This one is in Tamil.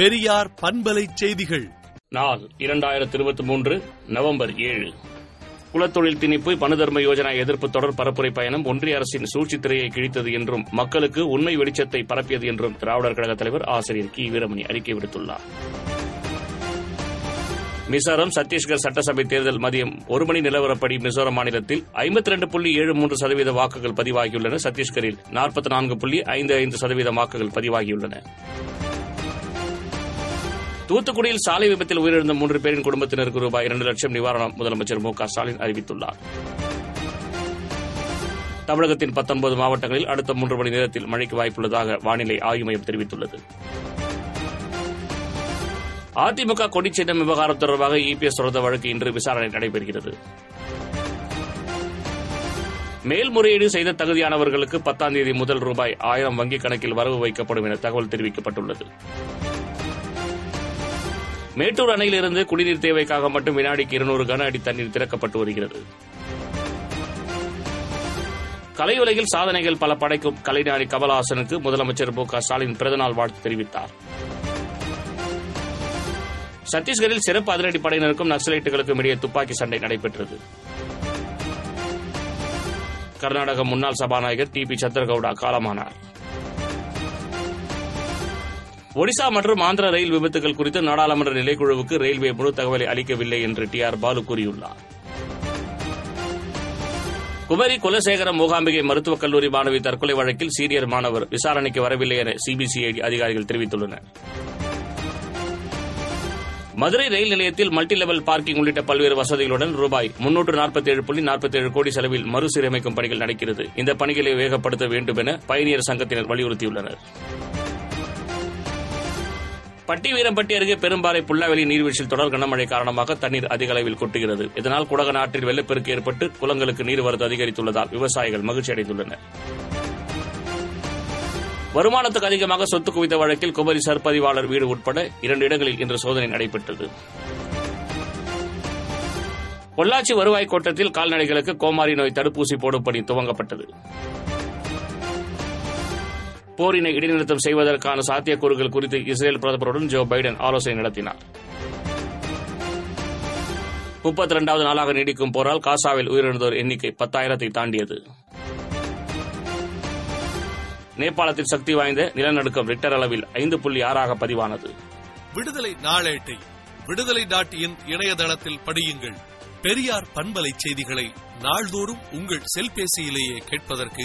பெரியார் பண்பலை செய்திகள். நாள் இரண்டாயிரத்தி இருபத்தி மூன்று நவம்பர் ஏழு. குலத்தொழில் திணிப்பு பணதர்ம யோஜனா எதிர்ப்பு தொடர் பரப்புரை பயணம் ஒன்றிய அரசின் சூழ்ச்சித் திரையை கிழித்தது என்றும் மக்களுக்கு உண்மை வெளிச்சத்தை பரப்பியது என்றும் திராவிடர் கழக தலைவர் ஆசிரியர் கி. வீரமணி அறிக்கை விடுத்துள்ளார். மிசோரம் சத்தீஸ்கர் சட்டசபை தேர்தல் மதியம் ஒரு மணி நிலவரப்படி மிசோரம் மாநிலத்தில் ஐம்பத்தி ரெண்டு புள்ளி ஏழு மூன்று சதவீத வாக்குகள் பதிவாகியுள்ளன. சத்தீஸ்கரில் நாற்பத்தி நான்கு புள்ளி ஐந்து ஐந்து சதவீத வாக்குகள் பதிவாகியுள்ளன. தூத்துக்குடியில் சாலை விபத்தில் உயிரிழந்த மூன்று பேரின் குடும்பத்தினருக்கு ரூபாய் இரண்டு லட்சம் நிவாரணம் முதலமைச்சர் மு க ஸ்டாலின் அறிவித்துள்ளார். தமிழகத்தின் பத்தொன்பது மாவட்டங்களில் அடுத்த மூன்று மணி நேரத்தில் மழைக்கு வாய்ப்புள்ளதாக வானிலை ஆய்வு மையம் தெரிவித்துள்ளது. அதிமுக கொடிச்சின்னம் விவகாரம் தொடர்பாக இபிஎஸ் தொடர்ந்த வழக்கு இன்று விசாரணை நடைபெறுகிறது. மேல்முறையீடு செய்த தகுதியானவர்களுக்கு பத்தாம் தேதி முதல் ரூபாய் ஆயிரம் வங்கிக் கணக்கில் வரவு வைக்கப்படும் என தகவல் தெரிவிக்கப்பட்டுள்ளது. மேட்டூர் அணையிலிருந்து குடிநீர் தேவைக்காக மட்டும் வினாடிக்கு இருநூறு கன அடி தண்ணீர் திறக்கப்பட்டு வருகிறது. கலையுலகில் சாதனைகள் பல படைக்கும் கலைஞானி கமலஹாசனுக்கு முதலமைச்சர் மு க ஸ்டாலின் பிறந்தநாள் வாழ்த்து தெரிவித்தார். சத்தீஸ்கரில் சிறப்பு அதிரடி படையினருக்கும் நக்சலைட்டுகளுக்கும் இடையே துப்பாக்கி சண்டை நடைபெற்றது. கர்நாடக முன்னாள் சபாநாயகர் டி பி சந்திரகவுடா காலமானார். ஒடிசா மற்றும் ஆந்திர ரயில் விபத்துகள் குறித்து நாடாளுமன்ற நிலைக்குழுவுக்கு ரயில்வே முழு தகவலை அளிக்கவில்லை என்று டி ஆர் பாலு கூறியுள்ளார். குமரி குலசேகரம் மூகாம்பிகை மருத்துவக் கல்லூரி மாணவி தற்கொலை வழக்கில் சீனியர் மாணவர் விசாரணைக்கு வரவில்லை என சிபிசிஐடி அதிகாரிகள் தெரிவித்துள்ளனர். மதுரை ரயில் நிலையத்தில் மல்டி லெவல் பார்க்கிங் உள்ளிட்ட பல்வேறு வசதிகளுடன் ரூபாய் முன்னூற்று நாற்பத்தி ஏழு புள்ளி நாற்பத்தி ஏழு கோடி செலவில் மறுசீரமைக்கும் பணிகள் நடக்கிறது. இந்த பணிகளை வேகப்படுத்த வேண்டும் என பயணியர் சங்கத்தினர் வலியுறுத்தியுள்ளனர். பட்டி வீரம்பட்டி அருகே பெரும்பாறை புல்லாவெளி நீர்வீழ்ச்சியில் தொடர் கனமழை காரணமாக தண்ணீர் அதிக அளவில் கொட்டுகிறது. இதனால் குடக நாட்டில் வெள்ளப்பெருக்கு ஏற்பட்டு குளங்களுக்கு நீர்வரத்து அதிகரித்துள்ளதால் விவசாயிகள் மகிழ்ச்சி அடைந்துள்ளனர். வருமானத்துக்கு அதிகமாக சொத்து குவித்த வழக்கில் குமரி சர்பதிவாளர் வீடு உட்பட இரண்டு இடங்களில் இன்று சோதனை நடைபெற்றது. பொள்ளாச்சி வருவாய் கோட்டத்தில் கால்நடைகளுக்கு கோமாரி நோய் தடுப்பூசி போடும் பணி துவங்கப்பட்டது. போரினை இடைநிறுத்தம் செய்வதற்கான சாத்தியக்கூறுகள் குறித்து இஸ்ரேல் பிரதமருடன் ஜோ பைடன் ஆலோசனை நடத்தினார். முப்பத்தி இரண்டாவது நாளாக நீடிக்கும் போரால் காசாவில் உயிரிழந்தோர் எண்ணிக்கை பத்தாயிரத்தை தாண்டியது. நேபாளத்தில் சக்தி வாய்ந்த நிலநடுக்கம் ரிக்டர் அளவில் ஐந்து புள்ளி ஆறாக பதிவானது. விடுதலை நாளேட்டை விடுதலை டாட் இன் இணையதளத்தில் படியுங்கள். பெரியார் பண்பலை செய்திகளை நாள்தோறும் உங்கள் செல்பேசியிலேயே கேட்பதற்கு